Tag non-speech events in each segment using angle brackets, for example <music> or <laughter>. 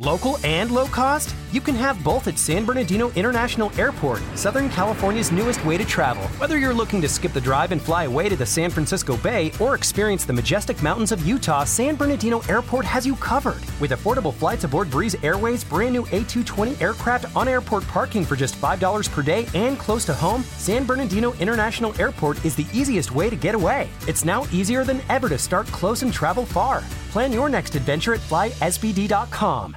Local and low cost? You can have both at San Bernardino International Airport, Southern California's newest way to travel. Whether you're looking to skip the drive and fly away to the San Francisco Bay or experience the majestic mountains of Utah, San Bernardino Airport has you covered. With affordable flights aboard Breeze Airways' brand new A220 aircraft on airport parking for just $5 per day and close to home, San Bernardino International Airport is the easiest way to get away. It's now easier than ever to start close and travel far. Plan your next adventure at flysbd.com.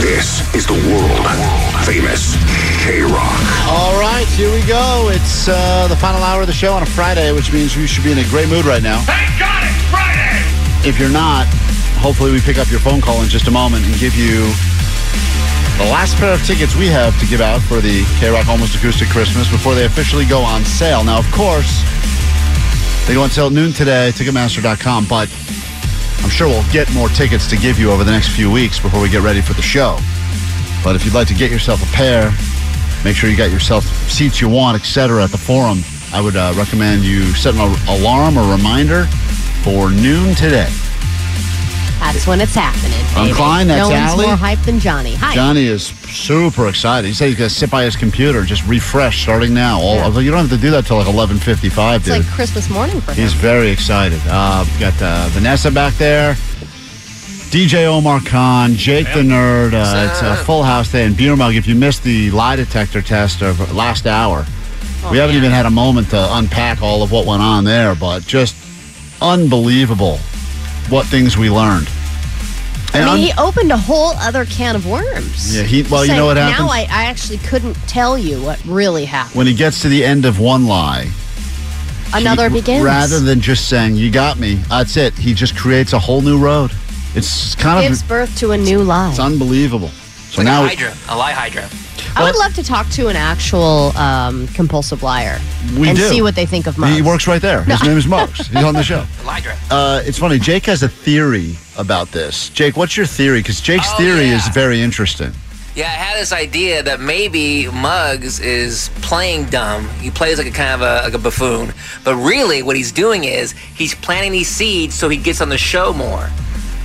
This is the world famous K Rock. All right, here we go. It's uh, the final hour of the show on a Friday, which means you should be in a great mood right now. Thank God it's Friday! If you're not, hopefully we pick up your phone call in just a moment and give you the last pair of tickets we have to give out for the K Rock Almost Acoustic Christmas before they officially go on sale. Now, of course, they go on sale at noon today, Ticketmaster.com, but I'm sure we'll get more tickets to give you over the next few weeks before we get ready for the show. But if you'd like to get yourself a pair, make sure you got yourself seats you want, etc. at the forum. I would uh, recommend you set an alarm or reminder for noon today. That's when it's happening. I'm baby. Klein, that's no one's Allie. more hype than Johnny. Hi. Johnny is super excited. He said he's going to sit by his computer, just refresh starting now. All, Yeah. I like, you don't have to do that till like 11:55, it's dude. like Christmas morning for him. He's very excited. Uh, we got uh, Vanessa back there, DJ Omar Khan, Jake the Nerd. Uh, it's a full house day. And Beer Mug, if you missed the lie detector test of last hour, Oh, we haven't even had a moment to unpack all of what went on there, but just unbelievable what things we learned. I And mean, un- he opened a whole other can of worms. Yeah, he- well, you know what Saying, happens? Now I, I actually couldn't tell you what really happened. when he gets to the end of one lie, Another he- begins. Rather than just saying, you got me, that's it. He just creates a whole new road. It's kind gives of gives birth to a new lie. it's unbelievable. So like now a Hydra, a lie Hydra. I would love to talk to an actual um, compulsive liar we and do. see what they think of Mugs. He works right there. His <laughs> name is Mugs. He's on the show. <laughs> Uh, it's funny. Jake has a theory about this. Jake, what's your theory? Because Jake's Oh, theory yeah. is very interesting. Yeah, I had this idea that maybe Muggs is playing dumb. He plays like a kind of a, like a buffoon. But really, what he's doing is he's planting these seeds so he gets on the show more.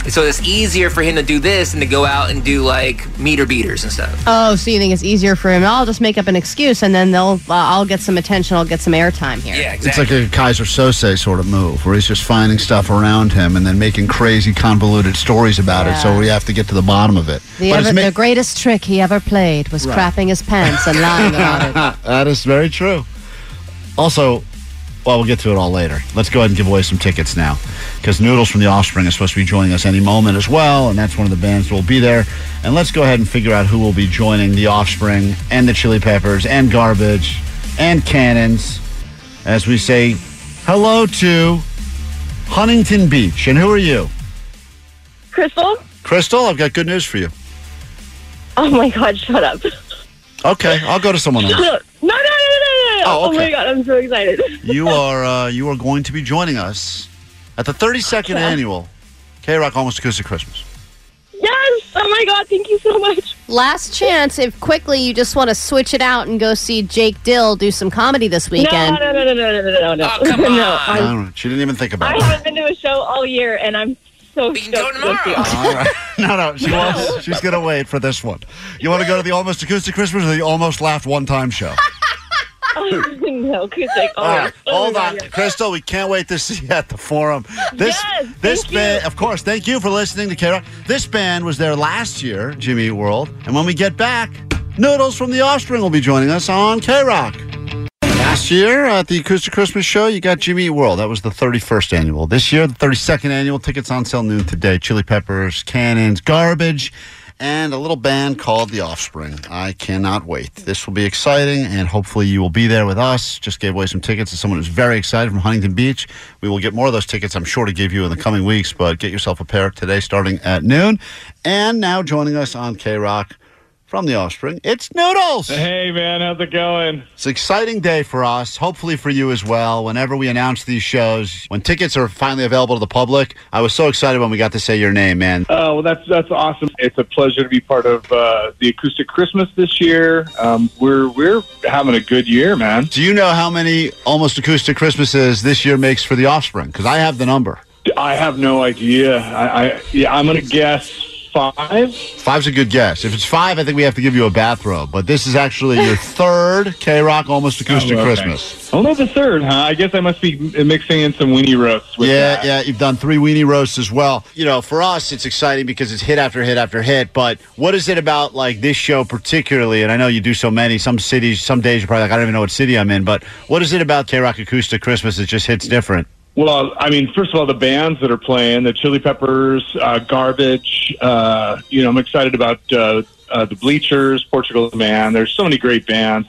So it's easier for him to do this than to go out and do like meter beaters and stuff. Oh, so you think it's easier for him? I'll just make up an excuse, and then they'll. Uh, I'll get some attention. I'll get some airtime here. Yeah, exactly. It's like a Keyser Söze sort of move, where he's just finding stuff around him and then making crazy, convoluted stories about it. So we have to get to the bottom of it. The, But ever, ma- the greatest trick he ever played was Right. crapping his pants and lying <laughs> about it. that is very true. Also, well, we'll get to it all later. Let's go ahead and give away some tickets now. Because Noodles from The Offspring is supposed to be joining us any moment as well, and that's one of the bands that will be there. And let's go ahead and figure out who will be joining The Offspring and the Chili Peppers and Garbage and Cannons as we say hello to Huntington Beach. And who are you? Crystal? Crystal, I've got good news for you. Oh my god, shut up. Okay, I'll go to someone else. no, no, no, no, no, no. Oh, Oh my god, I'm so excited. you are uh, you are going to be joining us at the 32nd Yeah. annual K Rock Almost Acoustic Christmas. Yes! Oh my god, thank you so much. Last chance, if quickly you just want to switch it out and go see Jake Dill do some comedy this weekend. No, no, no, no, no, no, no, no. Oh, come <laughs> no, on. I I'm. She didn't even think about I it. I haven't been to a show all year, and I'm so We can go stoked to go see tomorrow. all- All right. <laughs> No, no, she wants. She's gonna wait for this one. You want to go to the Almost Acoustic Christmas or the Almost Laughed One Time show? <laughs> no, acoustic. All right. Oh hold on, God. Crystal. We can't wait to <laughs> see you at the forum. This, Yes, this you. band, of course. Thank you for listening to K Rock. This band was there last year, Jimmy World, and when we get back, Noodles from the Offspring will be joining us on K Rock. Last year at the Acoustic Christmas Show, you got Jimmy Eat World. That was the 31st annual. This year, the 32nd annual. Tickets on sale noon today. Chili Peppers, Cannons, Garbage, and a little band called The Offspring. I cannot wait. This will be exciting, and hopefully you will be there with us. Just gave away some tickets to someone who's very excited from Huntington Beach. We will get more of those tickets, I'm sure, to give you in the coming weeks, but get yourself a pair today starting at noon. And now joining us on K Rock from The Offspring, it's Noodles. Hey man, how's it going? It's an exciting day for us, hopefully for you as well. Whenever we announce these shows, when tickets are finally available to the public, I was so excited when we got to say your name, man. Oh, well, that's that's awesome. It's a pleasure to be part of uh, the acoustic Christmas this year. Um, we're we're having a good year, man. Do you know how many almost acoustic Christmases this year makes for The Offspring? Because I have the number. I have no idea. I, I yeah, I'm gonna guess five. Five's a good guess. If it's five, I think we have to give you a bathrobe. But this is actually your <laughs> third K Rock almost acoustic Oh, okay. Christmas. Only the third, huh? I guess I must be mixing in some weenie roasts. With Yeah, that. yeah, you've done three weenie roasts as well. You know, for us, it's exciting because it's hit after hit after hit. But what is it about like this show particularly? And I know you do so many. Some cities, some days you're probably like, I don't even know what city I'm in. But what is it about K Rock acoustic Christmas that just hits different? Well, I mean, first of all, the bands that are playing, the Chili Peppers, uh, Garbage. Uh, you know, I'm excited about uh, uh, the Bleachers, Portugal the Man. There's so many great bands.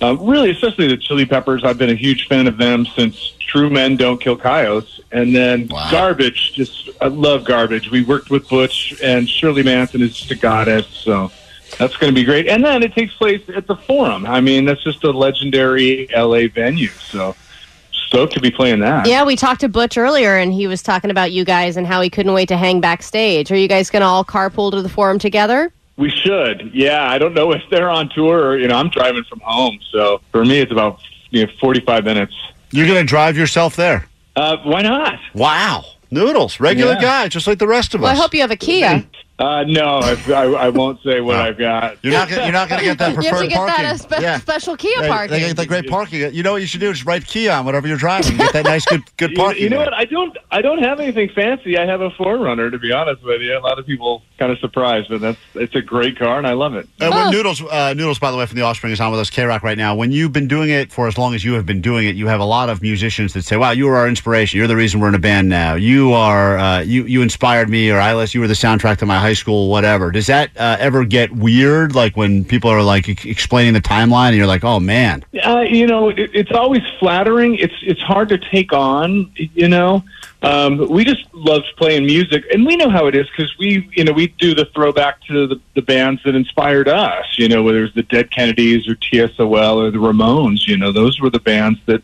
Uh, really, especially the Chili Peppers. I've been a huge fan of them since True Men Don't Kill Coyotes. And then Wow. Garbage, just I love Garbage. We worked with Butch, and Shirley Manson is just a goddess. So that's going to be great. And then it takes place at the Forum. I mean, that's just a legendary LA venue. So stoked to be playing that. Yeah, we talked to Butch earlier, and he was talking about you guys and how he couldn't wait to hang backstage. Are you guys going to all carpool to the forum together? We should. Yeah, I don't know if they're on tour or, you know, I'm driving from home. So for me, it's about you know, 45 minutes. You're going to drive yourself there. Uh, why not? Wow. Noodles, regular Yeah. guy, just like the rest of Well, I hope you have a Kia. Uh, no, I, I, I won't say what I've got. You're not gonna, you're not going to get that <laughs> You have to get parking. that a spe- yeah. special Kia They- parking. They get that great parking. You know what you should do? Just write Kia on whatever you're driving. Get that nice, good, good <laughs> parking. you know there. what? I don't. I don't have anything fancy. I have a 4Runner, to be honest with you. A lot of people kind of surprised, but that's it's a great car, and I love it. Uh, when Oh. Noodles, uh, Noodles, by the way, from the Offspring is on with us, K Rock, right now. When you've been doing it for as long as you have been doing it, you have a lot of musicians that say, "Wow, you were our inspiration. You're the reason we're in a band now. You are, uh, you you inspired me, or Eyeless. You were the soundtrack to my high school, whatever." Does that uh, ever get weird? Like when people are like explaining the timeline, and you're like, "Oh man, Uh, you know, it, it's always flattering. It's it's hard to take on. You know, um, we just love playing music, and we know how it is because we, you know, we do the throwback to the, the bands that inspired us. You know, whether it's the Dead Kennedys or TSOL or the Ramones. You know, those were the bands that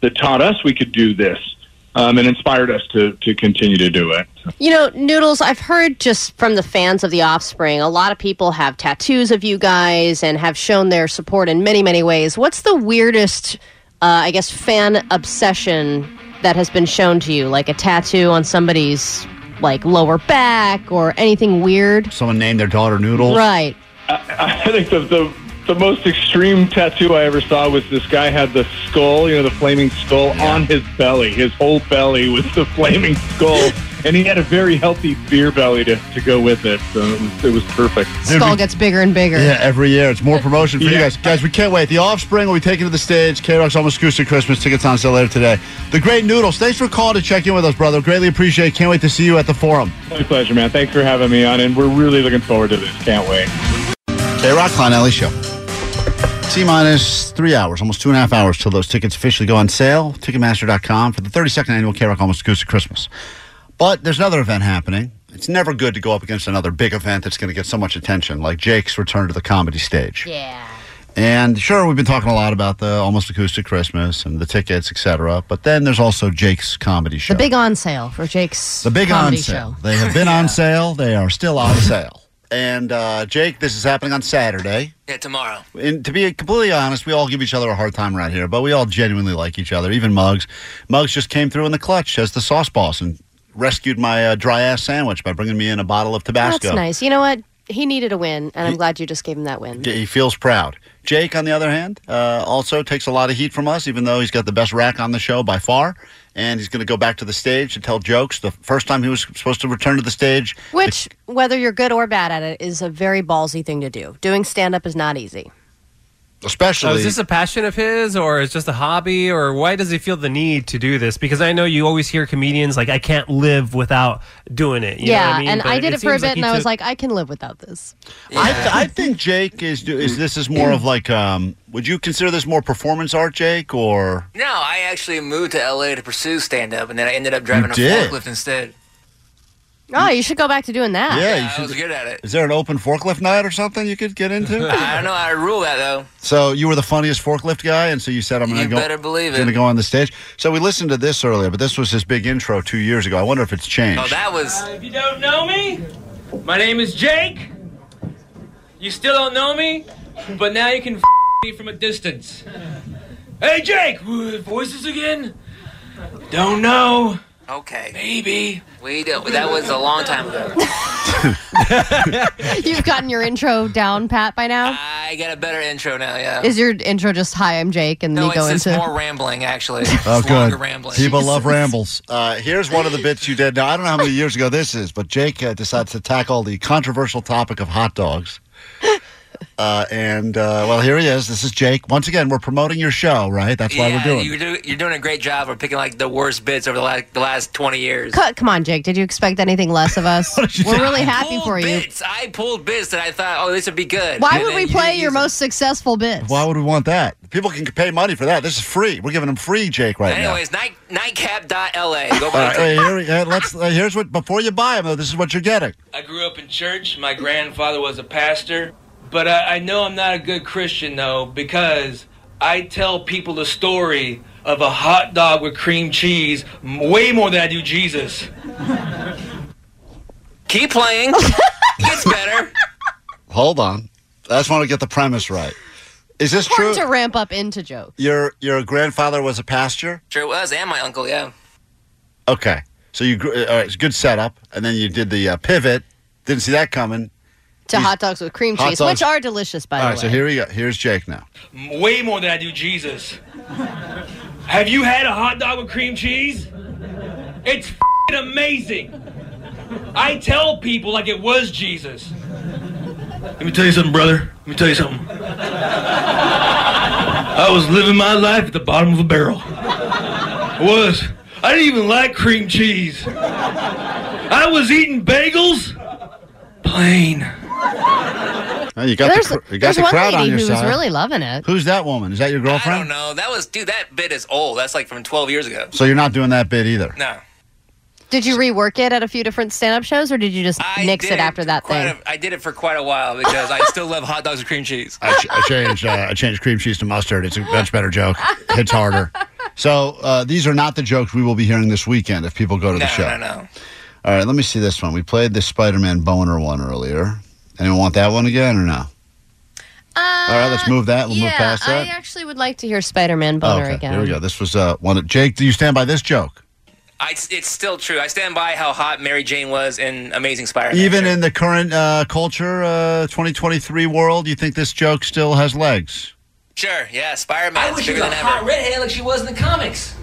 that taught us we could do this um, and inspired us to to continue to do it. You know, Noodles, I've heard just from the fans of The Offspring, a lot of people have tattoos of you guys and have shown their support in many, many ways. What's the weirdest, uh, I guess, fan obsession that has been shown to you? Like a tattoo on somebody's, like, lower back or anything weird? someone named their daughter Noodles." Right. I think the, the the most extreme tattoo I ever saw was this guy had the skull, you know, the flaming skull on his belly. His whole belly was the flaming skull, <laughs> and he had a very healthy beer belly to, to go with it. So it was, it was perfect. Dude, Skull we- gets bigger and bigger. Yeah, every year. It's more promotion for you <laughs> guys. Guys, we can't wait. The Offspring will be taken to the stage. K Rock's Almost Acoustic Christmas. Tickets on sale later today. The Great Noodles, thanks for calling to check in with us, brother. Greatly appreciate it. Can't wait to see you at the forum. My pleasure, man. Thanks for having me on, and we're really looking forward to this. Can't wait. K Rock Klein Alley Show. T minus three hours, almost two and a half hours till those tickets officially go on sale. Ticketmaster.com for the 32nd annual K Rock Almost Acoustic Christmas. But there's another event happening. It's never good to go up against another big event that's going to get so much attention, like Jake's return to the comedy stage. Yeah. And sure, we've been talking a lot about the almost acoustic Christmas and the tickets, etc. But then there's also Jake's comedy show. The big on sale for Jake's The big comedy on sale. show. They have been on <laughs> sale. They are still on sale. And uh, Jake, this is happening on Saturday. Yeah, tomorrow. And to be completely honest, we all give each other a hard time around here, but we all genuinely like each other. Even Muggs. Muggs just came through in the clutch as the sauce boss and rescued my uh, dry ass sandwich by bringing me in a bottle of Tabasco. That's nice. You know what? He needed a win, and I'm glad you just gave him that win. He feels proud. Jake, on the other hand, uh, also takes a lot of heat from us, even though he's got the best rack on the show by far. And he's going to go back to the stage to tell jokes. The first time he was supposed to return to the stage, Which, whether you're good or bad at it, is a very ballsy thing to do. Doing stand up is not easy. Especially Oh, is this a passion of his, or is just a hobby, or why does he feel the need to do this? Because I know you always hear comedians like, "I can't live without doing it." You know yeah, what I mean? and But I did it, for a bit, like and I was took- like, I can live without this. I, th- I think Jake is. do- Is this is more of like? Um, would you consider this more performance art, Jake, or No, I actually moved to LA to pursue stand up, and then I ended up driving a did? forklift instead. Oh, you should go back to doing that. yeah? You I should, was good at it. is there an open forklift night or something you could get into? <laughs> I don't know how to rule that though. so you were the funniest forklift guy, and so you said I'm going to go. better believe Going to it. go on the stage. So we listened to this earlier, but this was his big intro two years ago. I wonder if it's changed. Oh, that was uh, If you don't know me, my name is Jake. You still don't know me, but now you can f- me from a distance. Hey, Jake, voices again? Don't know. okay. Maybe. We do, that was a long time ago. <laughs> You've gotten your intro down, Pat, by now. I got a better intro now. Yeah. Is your intro just "Hi, I'm Jake" and no, you go it's, it's into? more rambling actually. <laughs> Oh, it's longer good. rambling. People <laughs> love rambles. Uh, here's one of the bits you did. Now, I don't know how many years ago this is, but Jake uh, decides to tackle the controversial topic of hot dogs. Uh, and, uh, well, here he is. This is Jake. Once again, we're promoting your show, right? That's why yeah, we're doing you're, do, you're doing a great job of picking like the worst bits over the last, the last 20 years. Cut- Come on, Jake. Did you expect anything less of us? <laughs> We're really happy pulled for you. I pulled bits that I thought, oh, this would be good. Why And would we play didn't your use it. most successful bits? Why would we want that? People can pay money for that. This is free. We're giving them free, Jake, right now. Anyways, night, nightcap.la. Go now. All right, here, we- uh, let's. Uh, here's what. Before you buy them, though, this is what you're getting. I grew up in church. My grandfather was a pastor. But I, I know I'm not a good Christian, though, because I tell people the story of a hot dog with cream cheese way more than I do Jesus. Keep playing. <laughs> It's better. Hold on. I just want to get the premise right. Is this true? Important to ramp up into jokes. Your your grandfather was a pastor. Sure was, and my uncle, yeah. Okay, so you gr- uh, all right, it's a good setup, and then you did the uh, pivot. Didn't see that coming. To hot dogs with cream Hot cheese, dogs- which are delicious, by All the right, way. so here we go. Here's Jake now. Way more than I do Jesus. Have you had a hot dog with cream cheese? It's fing amazing. I tell people like it was Jesus. Let me tell you something, brother. Let me tell you something. I was living my life at the bottom of a barrel. I was. I didn't even like cream cheese. I was eating bagels. Plain. Oh, you got there's the, you got there's the one crowd lady on your who was side. really loving it. Who's that woman? Is that your girlfriend? I don't know. That was, dude, that bit is old. That's like from 12 years ago. So you're not doing that bit either. No. Did you rework it at a few different stand-up shows, or did you just I nix it after that thing? A, I did it for quite a while because I still love hot dogs with cream cheese. I, ch- I changed. Uh, I changed cream cheese to mustard. It's a much better joke. Hits harder. So uh, these are not the jokes we will be hearing this weekend if people go to the No, show. no, no. All right, let me see this one. We played the Spider-Man boner one earlier. Anyone want that one again or no? Uh, All right, let's move that. We'll yeah, move past that. I actually would like to hear Spider-Man boner okay, again. here we go. This was uh, one. That, Jake, do you stand by this joke? I, it's still true. I stand by how hot Mary Jane was in Amazing Spider-Man. Even Sure. in the current uh, culture, uh, 2023 world, you think this joke still has legs? Sure, yeah, Spider-Man. I wish she bigger was a than hot ever. redhead like she was in the comics.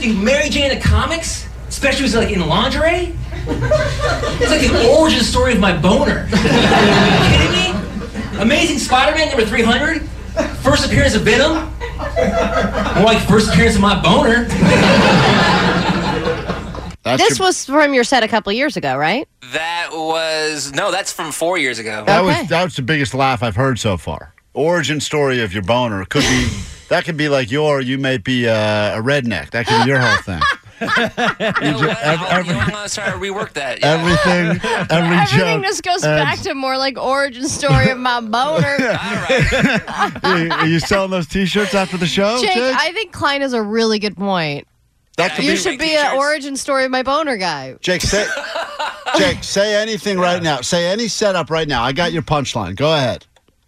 Dude, Mary Jane in the comics, especially was like in lingerie. It's like the origin story of my boner. Are <laughs> you kidding me? Amazing Spider-Man number 300. First appearance of Venom. More like first appearance of my boner. That's This your- was from your set a couple years ago, right? That was no, that's from four years ago. that okay. was that was the biggest laugh I've heard so far. Origin story of your boner could be that could be like your you may be uh, a redneck. That could be your whole thing. <laughs> You know what? every- I'll- you know, I'm gonna start to rework that. Yeah. Everything, every Everything joke. just goes adds- back to more like origin story of my boner. <laughs> All right. <laughs> Are you selling those T-shirts after the show, Jake, Jake? I think Klein is a really good point. that could You be. should be t-shirts. an origin story of my boner guy. Jake, say, <laughs> Jake, say anything right now. Say any setup right now. I got your punchline. Go ahead.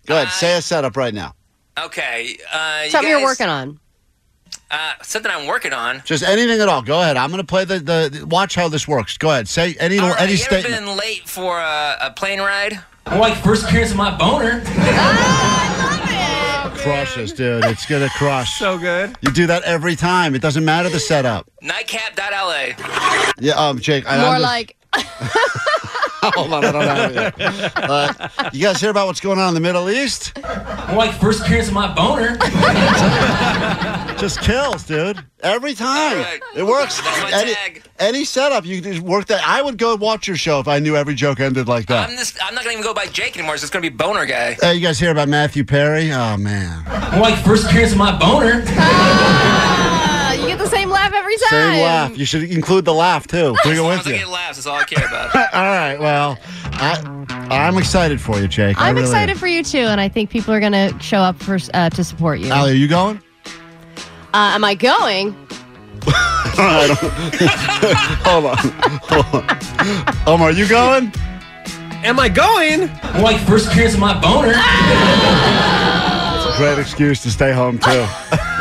Go ahead. say a setup right now. Okay. Uh, you Something you're working on. Uh, something I'm working on. Just anything at all. Go ahead. I'm going to play the, the, the- Watch how this works. Go ahead. Say any All right, any you ever statement. been late for a, a plane ride? More like first appearance of my boner. Crushes, dude. It's going to crush. So good. You do that every time. It doesn't matter the setup. Nightcap.la. Yeah, um, Jake. I More under- like <laughs> <laughs> Hold on, I don't have it yet. <laughs> Uh, you guys hear about what's going on in the Middle East? More like first appearance of my boner. <laughs> Just kills, dude. Every time. right. It works. That's my Any, tag. any setup, you just work that. I would go watch your show if I knew every joke ended like that. I'm just. I'm not gonna even go by Jake anymore. It's just gonna be Boner Guy. Uh, you guys hear about Matthew Perry? Oh, man. More like first appearance of my boner. You get the same laugh every time. Same laugh. You should include the laugh, too. Bring As it long with as I you. get laughs, that's all I care about. <laughs> All right, well, I, I'm excited for you, Jake. I I'm really excited am. for you too, and I think people are going to show up for uh, to support you. Allie, are you going? Uh, am I going? <laughs> I don't- <laughs> Hold on. Hold on. Omar, are you going? Am I going? More like first appearance of my boner. It's a great excuse to stay home, too.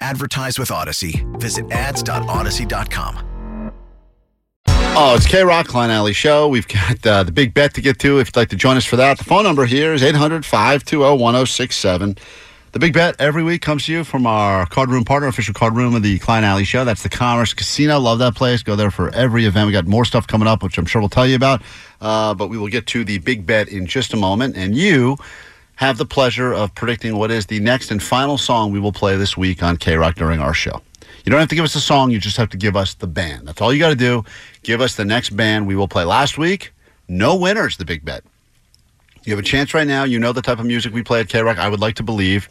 Advertise with Audacy. Visit ads.audacy.com. Oh, it's K Rock Klein Alley Show. We've got uh, the big bet to get to. If you'd like to join us for that, the phone number here is 800 520 1067. The big bet every week comes to you from our card room partner, official card room of the Klein Alley Show. That's the Commerce Casino. Love that place. Go there for every event. We got more stuff coming up, which I'm sure we'll tell you about. Uh, but we will get to the big bet in just a moment. And you have the pleasure of predicting what is the next and final song we will play this week on K Rock during our show. You don't have to give us a song, you just have to give us the band. That's all you got to do. Give us the next band we will play. Last week, no winners, the big bet. You have a chance right now. You know the type of music we play at K Rock. I would like to believe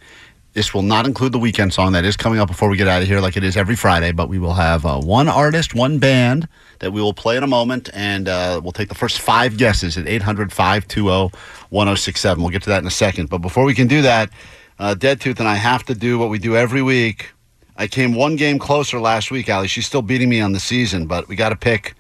this will not include the weekend song that is coming up before we get out of here, like it is every Friday. But we will have uh, one artist, one band that we will play in a moment, and uh, we'll take the first five guesses at 800 520 1067. We'll get to that in a second. But before we can do that, uh, Dead Tooth and I have to do what we do every week. I came one game closer last week, Ali. She's still beating me on the season, but we got to pick.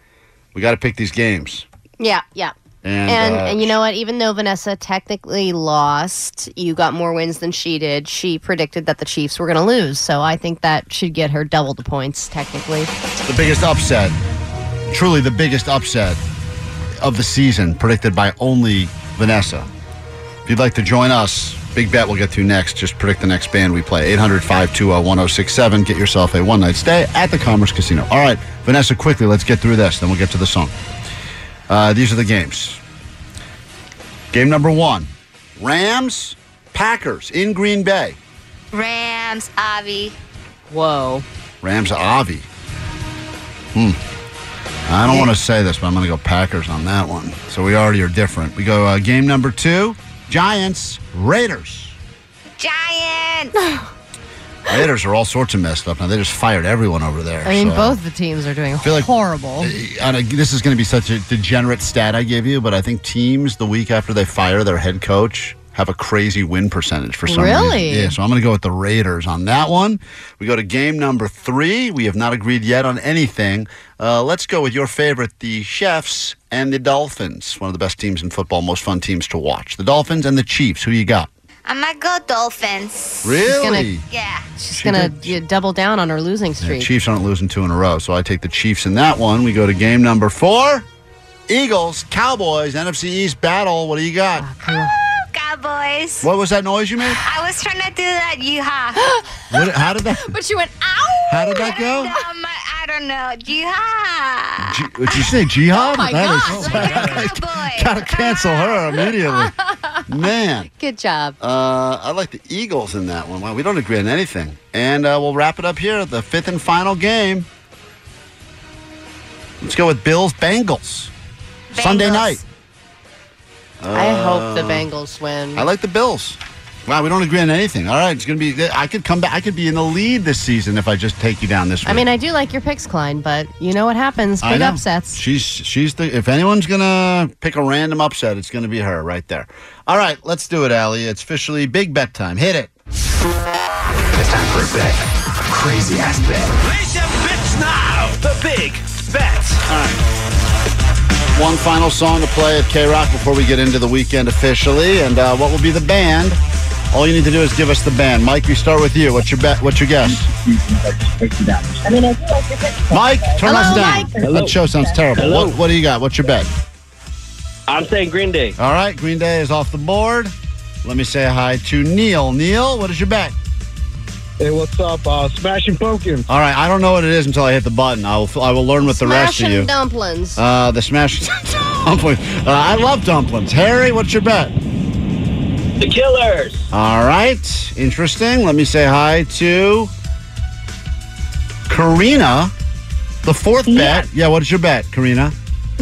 We got to pick these games. Yeah, yeah. And, And, uh, and you know what? Even though Vanessa technically lost, you got more wins than she did. She predicted that the Chiefs were going to lose, so I think that should get her double the points technically. the biggest upset, truly the biggest upset of the season, predicted by only Vanessa. If you'd like to join us, big bet we'll get to next. Just predict the next band we play. 800 520 1067. Get yourself a one night stay at the Commerce Casino. All right, Vanessa, quickly, let's get through this, then we'll get to the song. Uh, these are the games. Game number one Rams, Packers in Green Bay. Rams, Avi. Whoa. Rams Avi. Hmm. I don't want to say this, but I'm going to go Packers on that one. So we already are different. We go uh, game number two Giants, Raiders. Giants. <laughs> Raiders are all sorts of messed up now. They just fired everyone over there. I mean, so- both the teams are doing feel like- horrible. This is going to be such a degenerate stat I give you, but I think teams the week after they fire their head coach have a crazy win percentage for some Really? reason. Yeah, so I'm going to go with the Raiders on that one. We go to game number three. We have not agreed yet on anything. Uh, let's go with your favorite, the Chefs and the Dolphins. One of the best teams in football, most fun teams to watch. The Dolphins and the Chiefs. Who you got? I'm gonna go Dolphins. Really? Gonna, Yeah. She's going to double down on her losing Yeah, streak. Chiefs aren't losing two in a row, so I take the Chiefs in that one. We go to game number four. Eagles, Cowboys, NFC East battle. What do you got? Cowboys. What was that noise you made? I was trying to do that yeehaw. <gasps> What, how did that? but you went ow. How did that go? Um, I don't know. Yeehaw. G- did you say jihad? Oh my That gosh, is- <laughs> gotta cancel her immediately. <laughs> <laughs> Man, Good job. uh, I like the Eagles in that one. Wow, we don't agree on anything. And uh, we'll wrap it up here. The fifth and final game. Let's go with Bills Bengals. Sunday night. I hope the Uh, Bengals win. I like the Bills. Wow, we don't agree on anything. All right, it's gonna be. I could come back. I could be in the lead this season if I just take you down this week. I mean, I do like your picks, Klein, but you know what happens. Big upsets. She's she's the. If anyone's gonna pick a random upset, it's gonna be her right there. All right, let's do it, Allie. It's officially big bet time. Hit it. It's time for a bet. A crazy ass bet. Place your bets now. The big bets. All right. One final song to play at K Rock before we get into the weekend officially, and uh, what will be the band? All you need to do is give us the band. Mike, we start with you. What's your bet? What's your guess? I mean, I feel like you're Mike, turn Hello, us down. Mike. That show sounds terrible. Hello. What, what do you got? What's your bet? I'm saying Green Day. All right, Green Day is off the board. Let me say hi to Neil. Neil, what is your bet? Hey, what's up? Uh, Smashing Pumpkins. All right, I don't know what it is until I hit the button. I will. I will learn with the rest of Smashing you. dumplings. Uh, the smash <laughs> dumplings. Uh, I love dumplings. Harry, what's your bet? The Killers. All right, interesting. Let me say hi to Karina. The fourth bet. Yeah, what is your bet, Karina?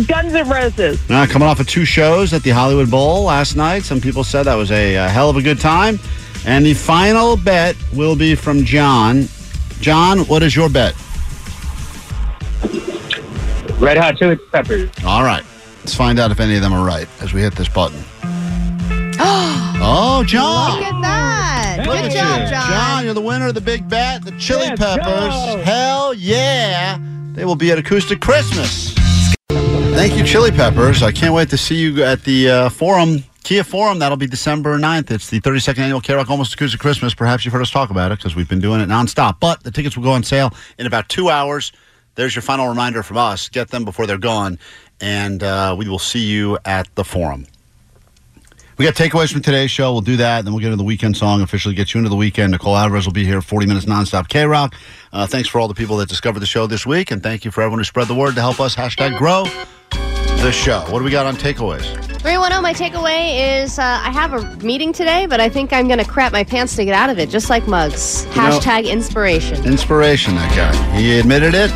Guns N' Roses. Uh, coming off of two shows at the Hollywood Bowl last night. Some people said that was a, uh hell of a good time. And the final bet will be from John. John, what is your bet? Red Hot Chili Peppers. All right. Let's find out if any of them are right as we hit this button. <gasps> oh, John. Look at that. Look Good at job, you. John. you're the winner of the big bet, the Chili Let's Peppers. go. Hell yeah. They will be at Acoustic Christmas. Thank you, Chili Peppers. I can't wait to see you at the uh, Forum, Kia Forum. That'll be December 9th. It's the 32nd annual K-Rock Almost Acoustic Christmas. Perhaps you've heard us talk about it because we've been doing it nonstop. But the tickets will go on sale in about two hours. There's your final reminder from us. Get them before they're gone. And uh, we will see you at the Forum. We got takeaways from today's show. We'll do that. Then we'll get into the weekend song, officially get you into the weekend. Nicole Alvarez will be here 40 minutes nonstop K Rock. Uh, thanks for all the people that discovered the show this week. And thank you for everyone who spread the word to help us hashtag grow the show. What do we got on takeaways? 310, my takeaway is uh, I have a meeting today, but I think I'm going to crap my pants to get out of it, just like Mugs. know- Hashtag inspiration. Inspiration, that guy. He admitted it.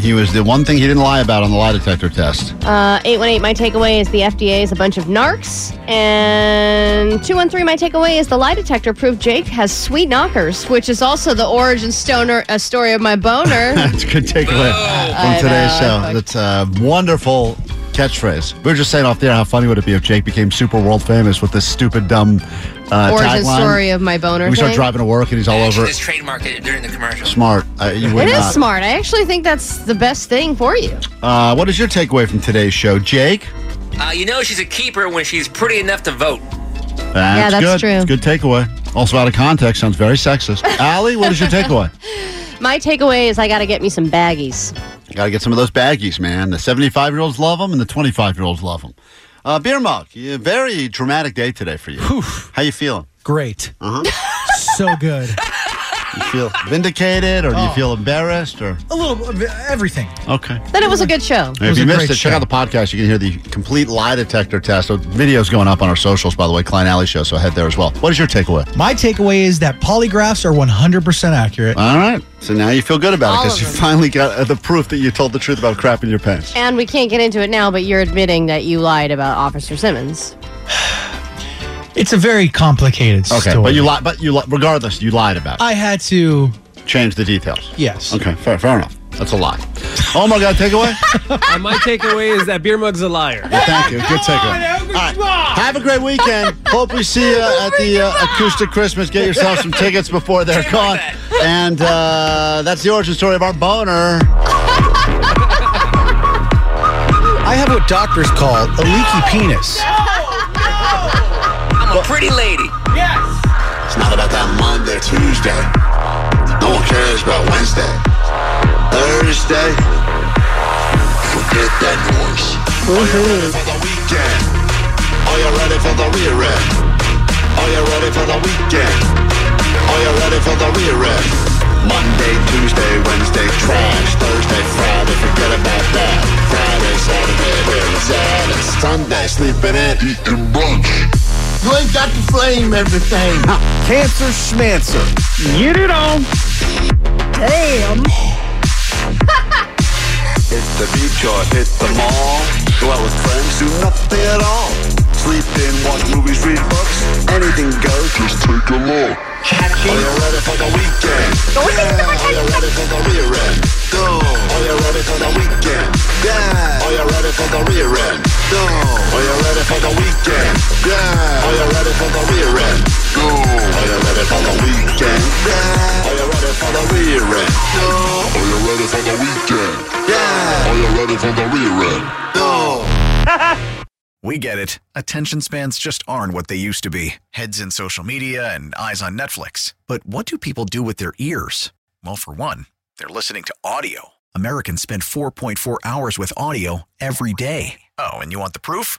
He was the one thing he didn't lie about on the lie detector test. Uh, 818, my takeaway is the FDA is a bunch of narcs. And 213, my takeaway is the lie detector proved Jake has sweet knockers, which is also the origin stoner uh, story of my boner. <laughs> That's a good takeaway from I today's know, show. That's a wonderful catchphrase. We were just saying off there how funny would it be if Jake became super world famous with this stupid, dumb uh, origin tagline. story of my boner We start thing. driving to work and he's all over. Just trademark it during the commercial. Smart. Uh, you would It is not. smart. I actually think that's the best thing for you. Uh, what is your takeaway from today's show, Jake? Uh, you know she's a keeper when she's pretty enough to vote. That's that's good. true. It's a good takeaway. Also out of context, sounds very sexist. <laughs> Allie, what is your takeaway? My takeaway is I got to get me some baggies. Got to get some of those baggies, man. The 75 year olds love them, and the 25 year olds love them. Uh, Beer Mug, very dramatic day today for you. How you feeling? Great. Uh-huh. <laughs> so good. You feel vindicated, or do you Oh. feel embarrassed, or A little of everything. okay? Then it was a good show. If you missed it, check out the podcast. You can hear the complete lie detector test. So video's going up on our socials, by the way, Klein Alley Show. So head there as well. What is your takeaway? My takeaway is that polygraphs are 100% accurate. All right. So now you feel good about it All because of you them. finally got uh, the proof that you told the truth about crap in your pants. And we can't get into it now, but you're admitting that you lied about Officer Simmons. It's a very complicated story. Okay, story. but you lied. But you li- regardless, you lied about. it. I had to. Change the details. Yes. Okay, fair, fair enough. That's a lie. Oh my God, takeaway. <laughs> My takeaway is that Beer Mug's a liar. Well, thank you. Good takeaway. All right. Have a great weekend. Hope we see you at the uh, Acoustic Christmas. Get yourself some tickets before they're gone. And uh, that's the origin story of our boner. I have what doctors call a leaky penis. I'm a pretty lady. Yes. It's not about that Monday, Tuesday. No one cares about Wednesday. Thursday. Forget that noise. Are you ready for the weekend? Are you ready for the rear end? Are you ready for the weekend? Are you ready for the rear end? Monday, Tuesday, Wednesday, trash. Thursday, Friday, forget about that. Friday, Saturday, where is that? And Sunday, sleeping in, eating brunch. You ain't got to flame everything. Cancer schmancer. Get it on. Damn. Hit the beach or hit the mall. Go out with friends, do nothing at all. Sleep in, watch movies, read books, anything goes. Just take a look. Are you ready for the weekend? Yeah. Are you ready for the rear end? Go. Are you ready for the weekend? Yeah. Are you ready for the rear end? Go. Are you ready for the weekend? Yeah. Are you ready for the rear end? Go. Are you ready for the weekend? Yeah. Are you ready for the rear end? Go. Are you ready for the weekend? Yeah. Are you ready for the rear end? Go. <laughs> We get it. Attention spans just aren't what they used to be heads in social media and eyes on Netflix. But what do people do with their ears? Well, for one, they're listening to audio. Americans spend 4.4 hours with audio every day. Oh, and you want the proof?